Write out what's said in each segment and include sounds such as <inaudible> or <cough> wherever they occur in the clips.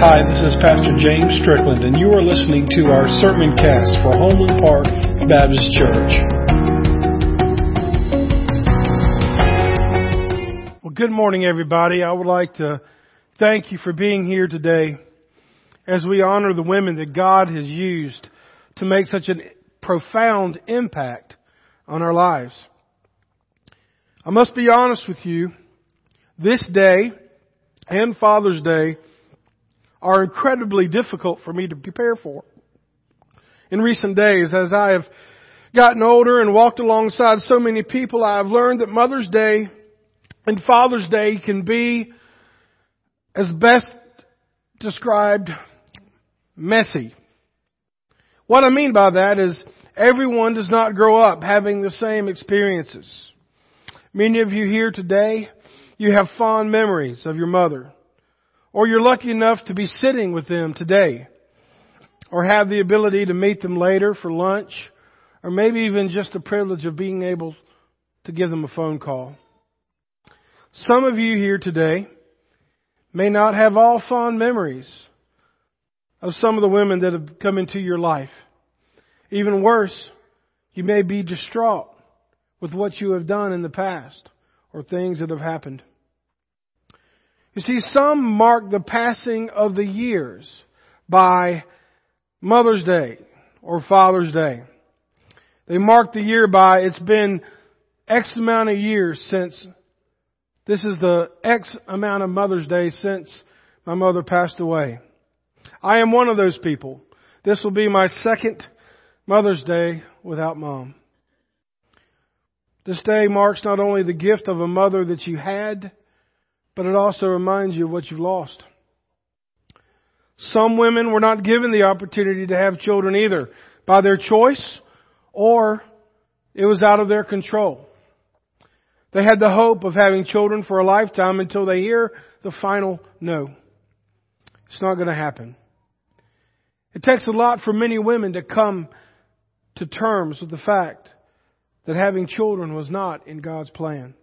Hi, this is Pastor James Strickland, and you are listening to our sermon cast for Homeland Park Baptist Church. Well, good morning, everybody. I would like to thank you for being here today as we honor the women that God has used to make such a profound impact on our lives. I must be honest with you. This day and Father's Day are incredibly difficult for me to prepare for. In recent days, as I have gotten older and walked alongside so many people, I have learned that Mother's Day and Father's Day can be, as best described, messy. What I mean by that is everyone does not grow up having the same experiences. Many of you here today, you have fond memories of your mother. Or you're lucky enough to be sitting with them today. Or have the ability to meet them later for lunch. Or maybe even just the privilege of being able to give them a phone call. Some of you here today may not have all fond memories of some of the women that have come into your life. Even worse, you may be distraught with what you have done in the past or things that have happened. You see, some mark the passing of the years by Mother's Day or Father's Day. They mark the year by it's been X amount of years since this is the X amount of Mother's Day since my mother passed away. I am one of those people. This will be my second Mother's Day without mom. This day marks not only the gift of a mother that you had, but it also reminds you of what you've lost. Some women were not given the opportunity to have children either by their choice or it was out of their control. They had the hope of having children for a lifetime until they hear the final no. It's not going to happen. It takes a lot for many women to come to terms with the fact that having children was not in God's plan.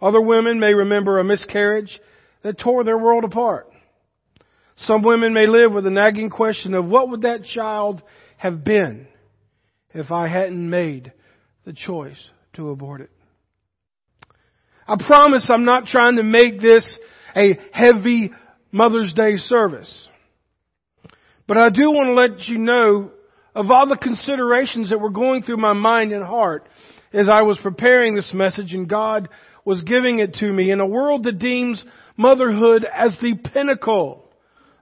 Other women may remember a miscarriage that tore their world apart. Some women may live with a nagging question of what would that child have been if I hadn't made the choice to abort it. I promise I'm not trying to make this a heavy Mother's Day service. But I do want to let you know of all the considerations that were going through my mind and heart as I was preparing this message and God was giving it to me in a world that deems motherhood as the pinnacle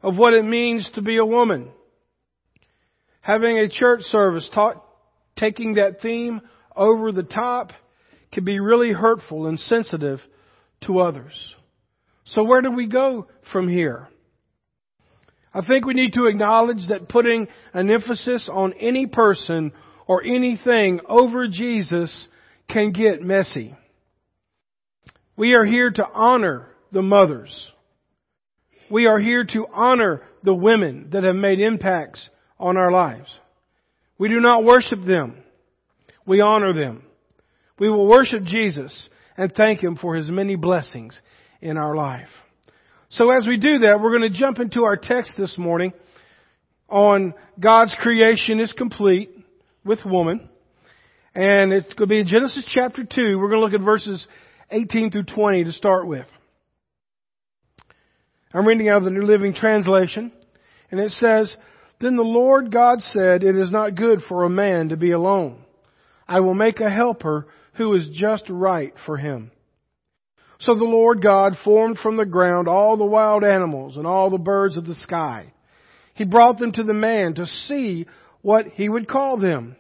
of what it means to be a woman. Having a church service taught, taking that theme over the top can be really hurtful and sensitive to others. So where do we go from here? I think we need to acknowledge that putting an emphasis on any person or anything over Jesus can get messy. We are here to honor the mothers. We are here to honor the women that have made impacts on our lives. We do not worship them. We honor them. We will worship Jesus and thank Him for His many blessings in our life. So as we do that, we're going to jump into our text this morning on God's creation is complete with woman. And it's going to be in Genesis chapter 2. We're going to look at verses 18 through 20 to start with. I'm reading out of the New Living Translation, and it says, Then the Lord God said, It is not good for a man to be alone. I will make a helper who is just right for him. So the Lord God formed from the ground all the wild animals and all the birds of the sky. He brought them to the man to see what he would call them.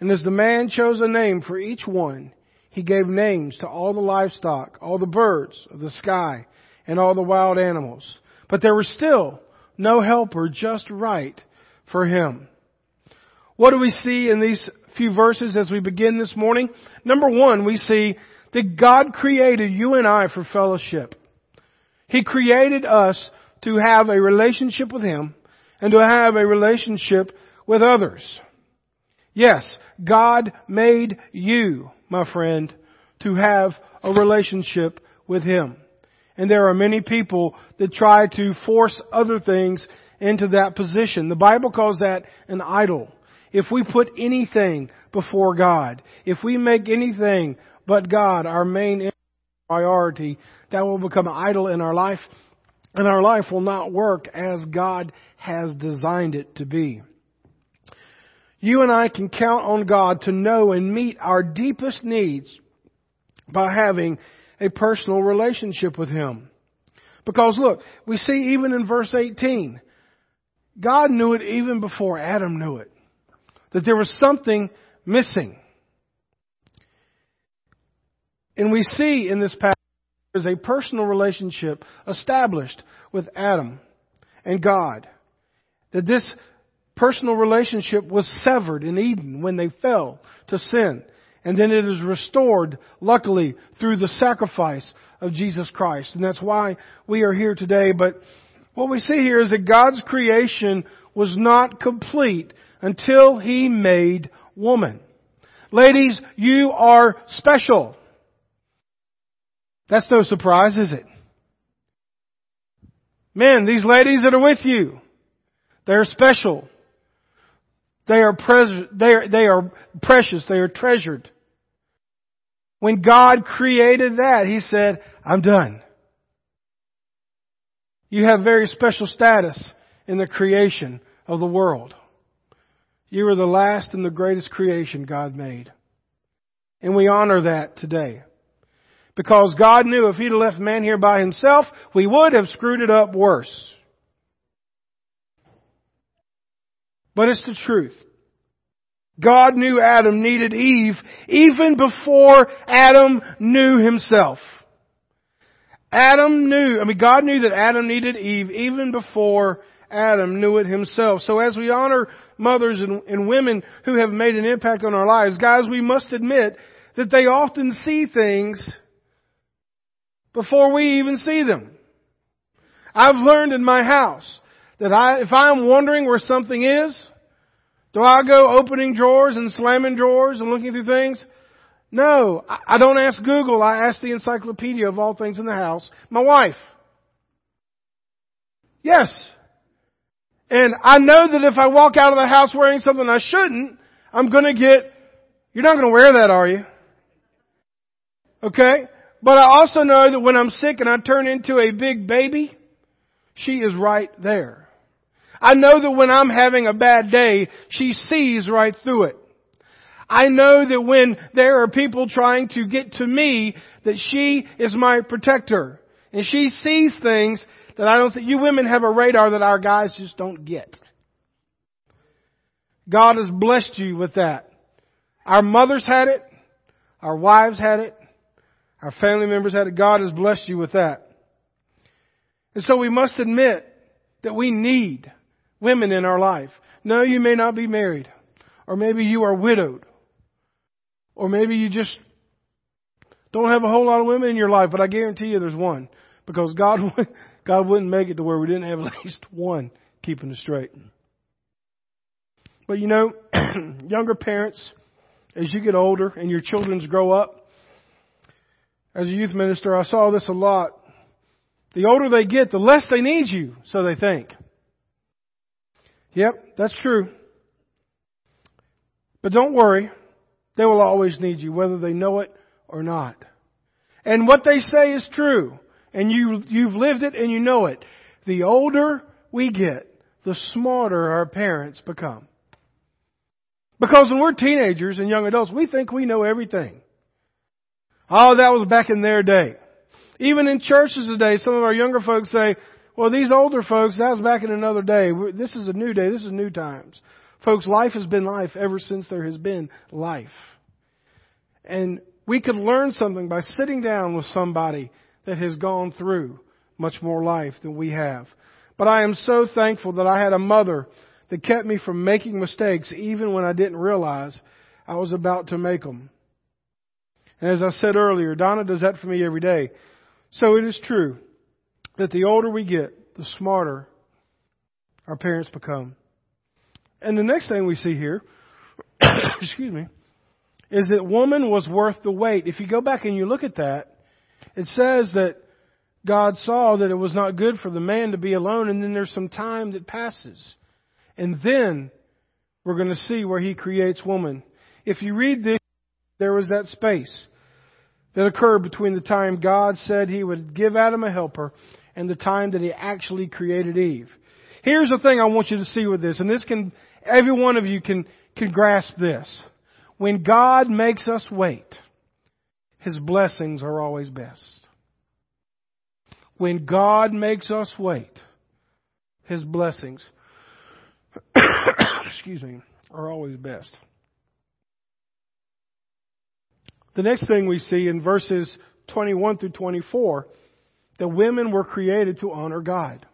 And as the man chose a name for each one, he gave names to all the livestock, all the birds of the sky, and all the wild animals. But there was still no helper just right for him. What do we see in these few verses as we begin this morning? Number one, we see that God created you and I for fellowship. He created us to have a relationship with Him and to have a relationship with others. Yes, God made you my friend, to have a relationship with Him. And there are many people that try to force other things into that position. The Bible calls that an idol. If we put anything before God, if we make anything but God our main priority, that will become an idol in our life, and our life will not work as God has designed it to be. You and I can count on God to know and meet our deepest needs by having a personal relationship with Him. Because look, we see even in verse 18, God knew it even before Adam knew it. That there was something missing. And we see in this passage there is a personal relationship established with Adam and God. That this personal relationship was severed in Eden when they fell to sin. And then it is restored, luckily, through the sacrifice of Jesus Christ. And that's why we are here today. But what we see here is that God's creation was not complete until He made woman. Ladies, you are special. That's no surprise, is it? Men, these ladies that are with you, they're special. They are, pres- they are, they are precious. They are treasured. When God created that, He said, I'm done. You have very special status in the creation of the world. You are the last and the greatest creation God made. And we honor that today. Because God knew if He'd left man here by himself, we would have screwed it up worse. But it's the truth. God knew Adam needed Eve even before Adam knew himself. Adam knew, I mean, God knew that Adam needed Eve even before Adam knew it himself. So as we honor mothers and, and women who have made an impact on our lives, guys, we must admit that they often see things before we even see them. I've learned in my house that I, if I'm wondering where something is, do I go opening drawers and slamming drawers and looking through things? No, I don't ask Google. I ask the encyclopedia of all things in the house. My wife. Yes. And I know that if I walk out of the house wearing something I shouldn't, I'm gonna get, you're not gonna wear that, are you? Okay? But I also know that when I'm sick and I turn into a big baby, she is right there. I know that when I'm having a bad day, she sees right through it. I know that when there are people trying to get to me, that she is my protector. And she sees things that I don't see. You women have a radar that our guys just don't get. God has blessed you with that. Our mothers had it. Our wives had it. Our family members had it. God has blessed you with that. And so we must admit that we need women in our life. No, you may not be married. Or maybe you are widowed. Or maybe you just don't have a whole lot of women in your life, but I guarantee you there's one. Because God, <laughs> God wouldn't make it to where we didn't have at least one keeping it straight. But you know, <clears throat> younger parents, as you get older and your children grow up, as a youth minister, I saw this a lot. The older they get, the less they need you, so they think. Yep, that's true. But don't worry. They will always need you, whether they know it or not. And what they say is true. And you, you've lived it and you know it. The older we get, the smarter our parents become. Because when we're teenagers and young adults, we think we know everything. Oh, that was back in their day. Even in churches today, some of our younger folks say, well, these older folks, that was back in another day. This is a new day. This is new times. Folks, life has been life ever since there has been life. And we could learn something by sitting down with somebody that has gone through much more life than we have. But I am so thankful that I had a mother that kept me from making mistakes even when I didn't realize I was about to make them. And as I said earlier, Donna does that for me every day. So it is true that the older we get, the smarter our parents become. And the next thing we see here, <coughs> excuse me, is that woman was worth the wait. If you go back and you look at that, it says that God saw that it was not good for the man to be alone, and then there's some time that passes. And then we're going to see where he creates woman. If you read this, there was that space that occurred between the time God said he would give Adam a helper and the time that he actually created Eve. Here's the thing I want you to see with this, and this can, every one of you can, can grasp this. When God makes us wait, His blessings are always best. When God makes us wait, His blessings, <coughs> excuse me, are always best. The next thing we see in verses 21 through 24, that women were created to honor God.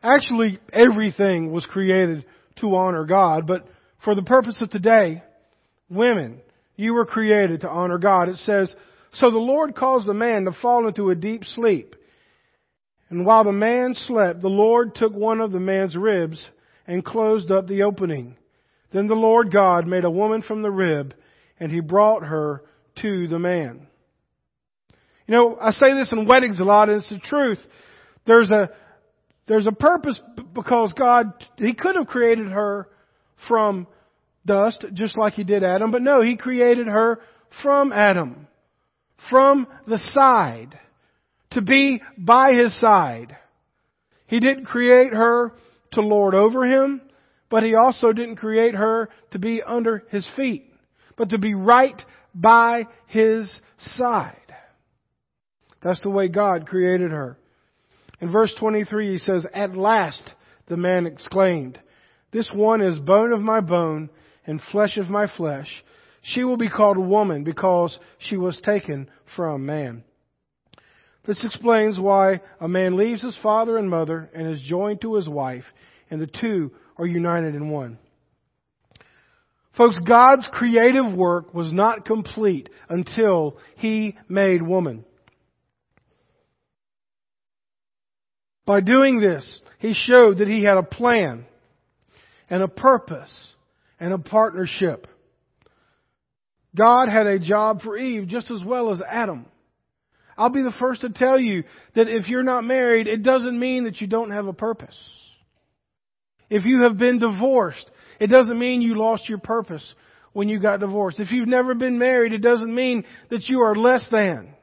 Actually, everything was created to honor God, but for the purpose of today, women, you were created to honor God. It says, So the Lord caused the man to fall into a deep sleep. And while the man slept, the Lord took one of the man's ribs and closed up the opening. Then the Lord God made a woman from the rib, and he brought her to the man. You know, I say this in weddings a lot, and it's the truth. There's a, there's a purpose because God, He could have created her from dust, just like He did Adam, but no, He created her from Adam, from the side, to be by His side. He didn't create her to lord over Him, but He also didn't create her to be under His feet, but to be right by His side. That's the way God created her. In verse 23 he says, At last the man exclaimed, This one is bone of my bone and flesh of my flesh. She will be called woman because she was taken from man. This explains why a man leaves his father and mother and is joined to his wife, and the two are united in one. Folks, God's creative work was not complete until He made woman. By doing this, He showed that He had a plan and a purpose and a partnership. God had a job for Eve just as well as Adam. I'll be the first to tell you that if you're not married, it doesn't mean that you don't have a purpose. If you have been divorced, it doesn't mean you lost your purpose when you got divorced. If you've never been married, it doesn't mean that you are less than.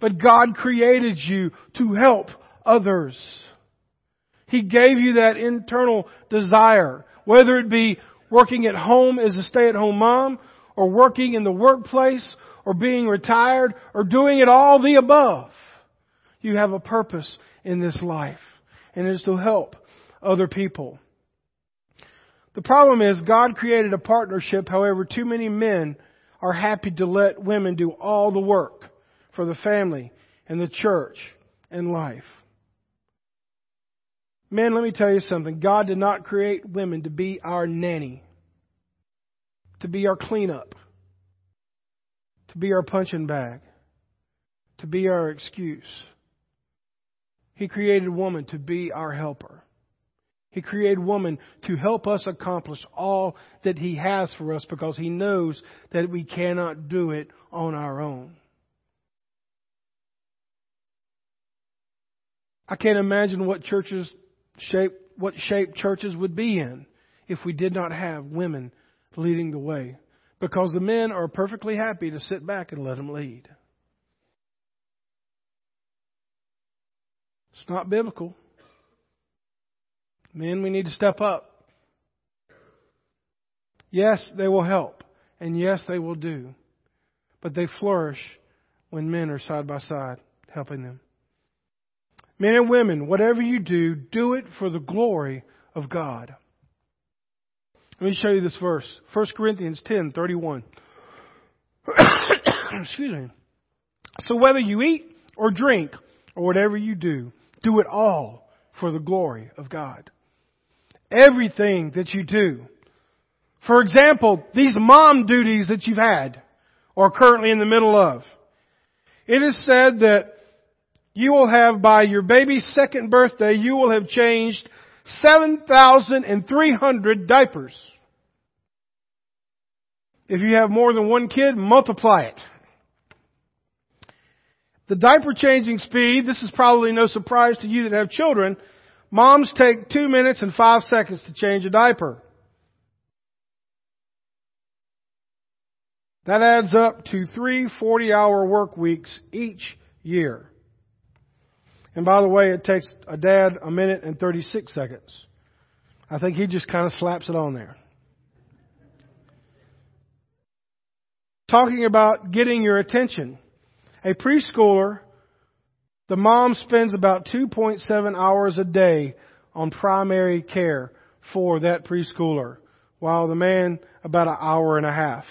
But God created you to help others. He gave you that internal desire, whether it be working at home as a stay-at-home mom, or working in the workplace, or being retired, or doing it all the above. You have a purpose in this life, and it is to help other people. The problem is God created a partnership, however, too many men are happy to let women do all the work for the family and the church and life. Men, let me tell you something. God did not create women to be our nanny, to be our cleanup, to be our punching bag, to be our excuse. He created woman to be our helper. He created woman to help us accomplish all that He has for us because He knows that we cannot do it on our own. I can't imagine what churches shape, what shape churches would be in if we did not have women leading the way. Because the men are perfectly happy to sit back and let them lead. It's not biblical. Men, we need to step up. Yes, they will help. And yes, they will do. But they flourish when men are side by side helping them. Men and women, whatever you do, do it for the glory of God. Let me show you this verse. 1 Corinthians 10, 31. <coughs> Excuse me. So whether you eat or drink or whatever you do, do it all for the glory of God. Everything that you do. For example, these mom duties that you've had or currently in the middle of. It is said that you will have by your baby's second birthday, you will have changed 7,300 diapers. If you have more than one kid, multiply it. The diaper changing speed, this is probably no surprise to you that have children. Moms take two minutes and five seconds to change a diaper. That adds up to three 40 hour work weeks each year. And by the way, it takes a dad a minute and 36 seconds. I think he just kind of slaps it on there. Talking about getting your attention. A preschooler, the mom spends about 2.7 hours a day on primary care for that preschooler, while the man about an hour and a half.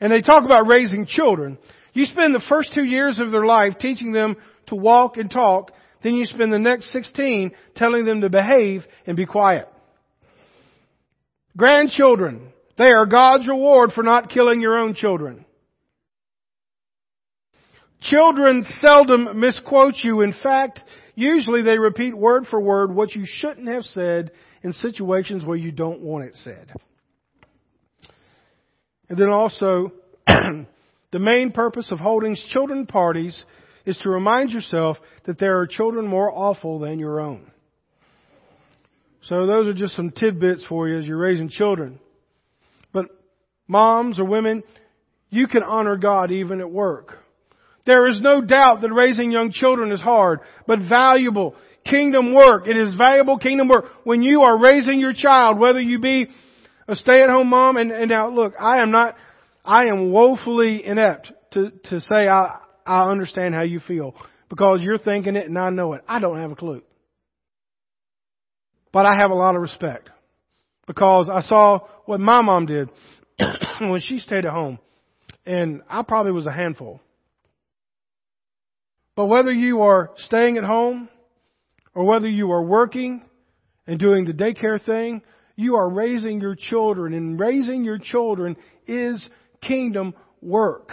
And they talk about raising children. You spend the first two years of their life teaching them to walk and talk, then you spend the next 16 telling them to behave and be quiet. Grandchildren, they are God's reward for not killing your own children. Children seldom misquote you. In fact, usually they repeat word for word what you shouldn't have said in situations where you don't want it said. And then also, <clears throat> the main purpose of holding children parties is to remind yourself that there are children more awful than your own. So those are just some tidbits for you as you're raising children. But moms or women, you can honor God even at work. There is no doubt that raising young children is hard, but valuable kingdom work. It is valuable kingdom work when you are raising your child, whether you be a stay-at-home mom. And, and now, look, I am not, I am woefully inept to to say I I understand how you feel because you're thinking it and I know it. I don't have a clue, but I have a lot of respect because I saw what my mom did <coughs> when she stayed at home, and I probably was a handful. But whether you are staying at home or whether you are working and doing the daycare thing, you are raising your children, and raising your children is kingdom work.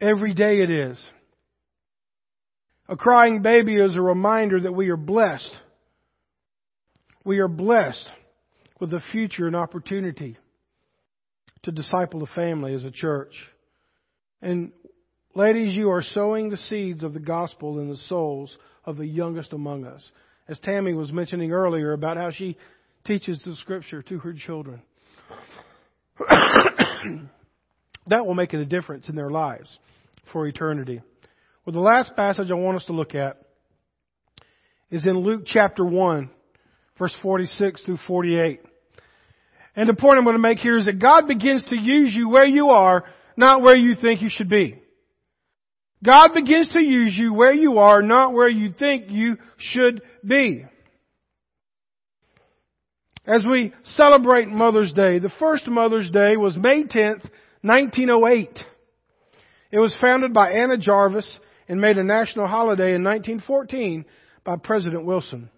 Every day it is. A crying baby is a reminder that we are blessed. We are blessed with the future and opportunity to disciple the family as a church. And ladies, you are sowing the seeds of the gospel in the souls of the youngest among us as Tammy was mentioning earlier about how she teaches the scripture to her children. That will make a difference in their lives for eternity. Well, the last passage I want us to look at is in Luke chapter 1, verse 46 through 48. And the point I'm going to make here is that God begins to use you where you are, not where you think you should be. God begins to use you where you are, not where you think you should be. As we celebrate Mother's Day, the first Mother's Day was May 10th, 1908. It was founded by Anna Jarvis and made a national holiday in 1914 by President Wilson.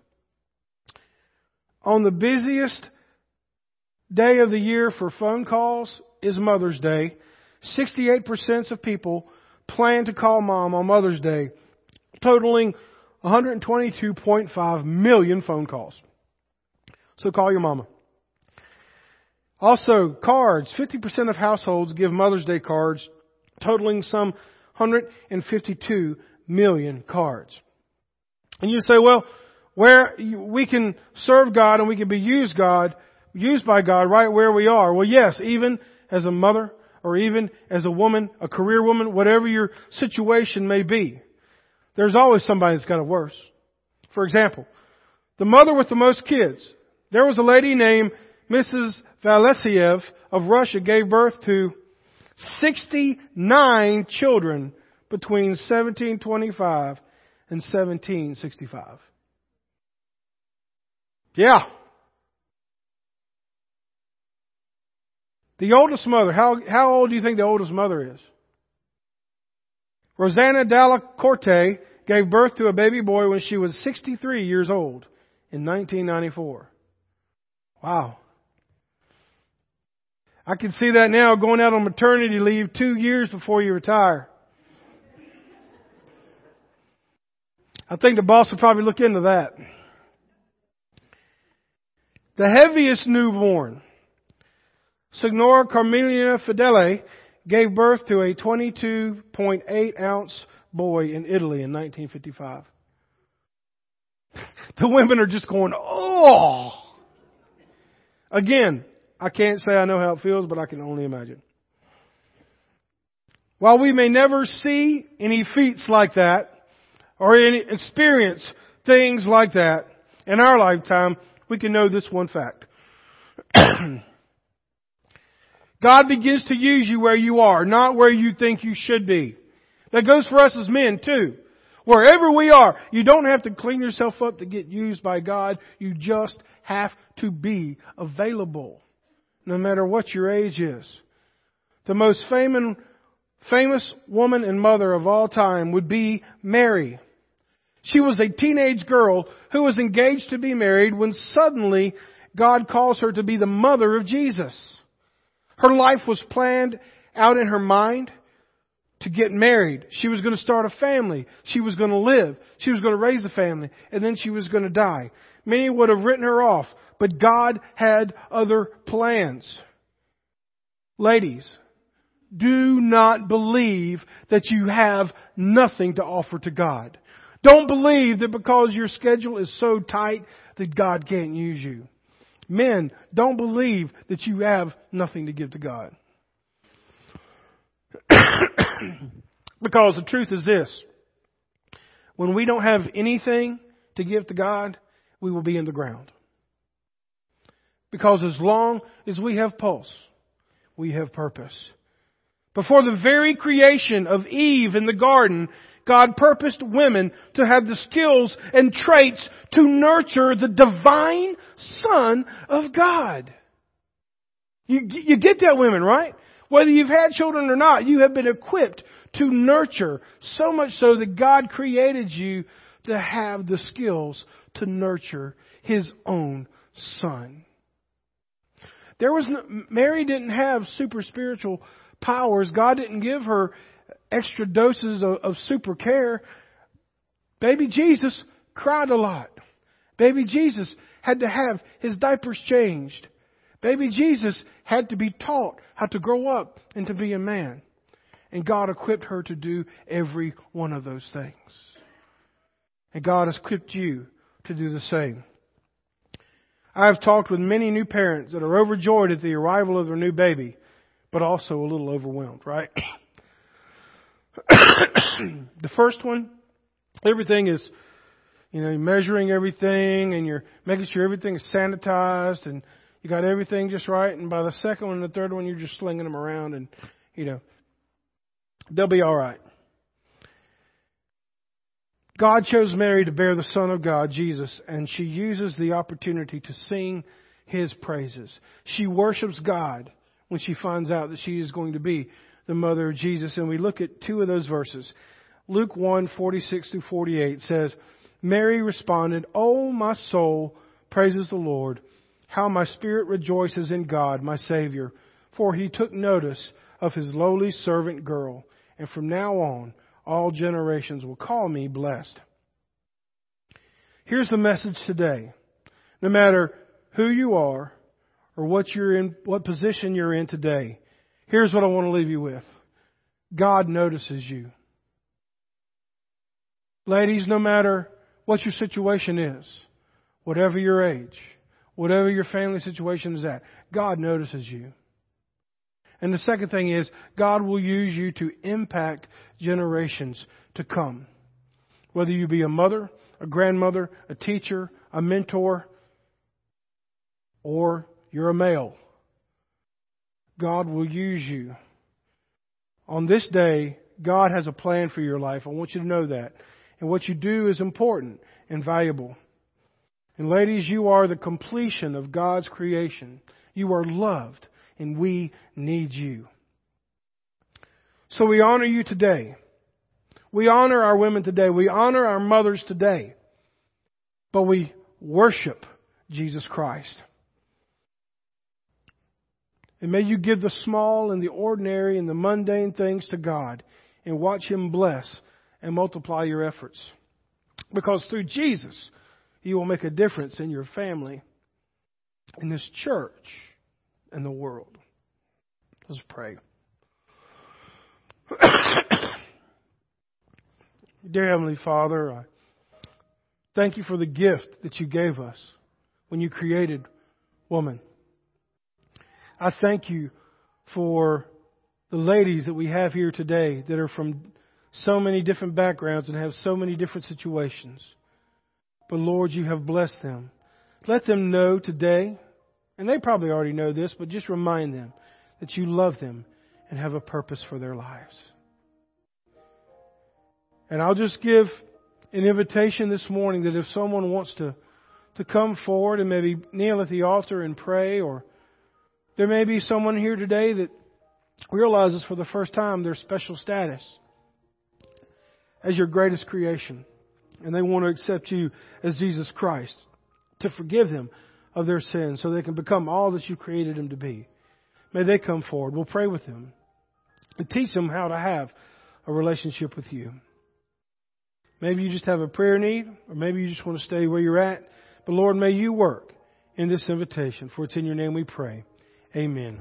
On the busiest day of the year for phone calls is Mother's Day. 68% of people plan to call mom on Mother's Day, totaling 122.5 million phone calls. So call your mama. Also, cards. 50% of households give Mother's Day cards, totaling some 152 million cards. And you say, well, where we can serve God and we can be used God, used by God right where we are. Well, yes, even as a mother, or even as a woman, a career woman, whatever your situation may be, there's always somebody that's got it worse. For example, the mother with the most kids. There was a lady named Mrs. Valesiev of Russia gave birth to 69 children between 1725 and 1765. Yeah. The oldest mother, how, how old do you think the oldest mother is? Rosanna Dalla Corte gave birth to a baby boy when she was 63 years old in 1994. Wow. I can see that now going out on maternity leave two years before you retire. I think the boss will probably look into that. The heaviest newborn Signora Carmelina Fedele gave birth to a 22.8 ounce boy in Italy in 1955. <laughs> The women are just going, oh! Again, I can't say I know how it feels, but I can only imagine. While we may never see any feats like that, or any experience things like that in our lifetime, we can know this one fact. <clears throat> God begins to use you where you are, not where you think you should be. That goes for us as men too. Wherever we are, you don't have to clean yourself up to get used by God. You just have to be available, no matter what your age is. The most famous, famous woman and mother of all time would be Mary. She was a teenage girl who was engaged to be married when suddenly God calls her to be the mother of Jesus. Her life was planned out in her mind to get married. She was going to start a family. She was going to live. She was going to raise a family. And then she was going to die. Many would have written her off, but God had other plans. Ladies, do not believe that you have nothing to offer to God. Don't believe that because your schedule is so tight that God can't use you. Men, don't believe that you have nothing to give to God. <coughs> because the truth is this. When we don't have anything to give to God, we will be in the ground. Because as long as we have pulse, we have purpose. Before the very creation of Eve in the garden, God purposed women to have the skills and traits to nurture the divine Son of God. You, you get that, women, right? Whether you've had children or not, you have been equipped to nurture so much so that God created you to have the skills to nurture His own Son. There was no, Mary didn't have super spiritual powers. God didn't give her extra doses of, of super care. Baby Jesus cried a lot. Baby Jesus had to have his diapers changed. Baby Jesus had to be taught how to grow up and to be a man. And God equipped her to do every one of those things. And God has equipped you to do the same. I have talked with many new parents that are overjoyed at the arrival of their new baby, but also a little overwhelmed, right? <coughs> the first one, everything is, you know, you're measuring everything and you're making sure everything is sanitized and you got everything just right. And by the second one and the third one, you're just slinging them around and, you know, they'll be all right. God chose Mary to bear the Son of God, Jesus, and she uses the opportunity to sing his praises. She worships God when she finds out that she is going to be the mother of Jesus. And we look at two of those verses. Luke 1 46 through 48 says, Mary responded, Oh, my soul praises the Lord. How my spirit rejoices in God, my Savior, for he took notice of his lowly servant girl. And from now on, all generations will call me blessed. Here's the message today. No matter who you are or what you're in, what position you're in today, Here's what I want to leave you with God notices you. Ladies, no matter what your situation is, whatever your age, whatever your family situation is at, God notices you. And the second thing is, God will use you to impact generations to come. Whether you be a mother, a grandmother, a teacher, a mentor, or you're a male. God will use you. On this day, God has a plan for your life. I want you to know that. And what you do is important and valuable. And ladies, you are the completion of God's creation. You are loved, and we need you. So we honor you today. We honor our women today. We honor our mothers today. But we worship Jesus Christ. And may you give the small and the ordinary and the mundane things to God and watch Him bless and multiply your efforts. Because through Jesus, He will make a difference in your family, in this church, and the world. Let's pray. <coughs> Dear Heavenly Father, I thank you for the gift that you gave us when you created woman. I thank you for the ladies that we have here today that are from so many different backgrounds and have so many different situations. But Lord, you have blessed them. Let them know today, and they probably already know this, but just remind them that you love them and have a purpose for their lives. And I'll just give an invitation this morning that if someone wants to, to come forward and maybe kneel at the altar and pray, or there may be someone here today that realizes for the first time their special status as your greatest creation. And they want to accept you as Jesus Christ to forgive them of their sins so they can become all that you created them to be. May they come forward. We'll pray with them and teach them how to have a relationship with you. Maybe you just have a prayer need, or maybe you just want to stay where you're at. But Lord, may you work in this invitation. For it's in your name we pray. Amen.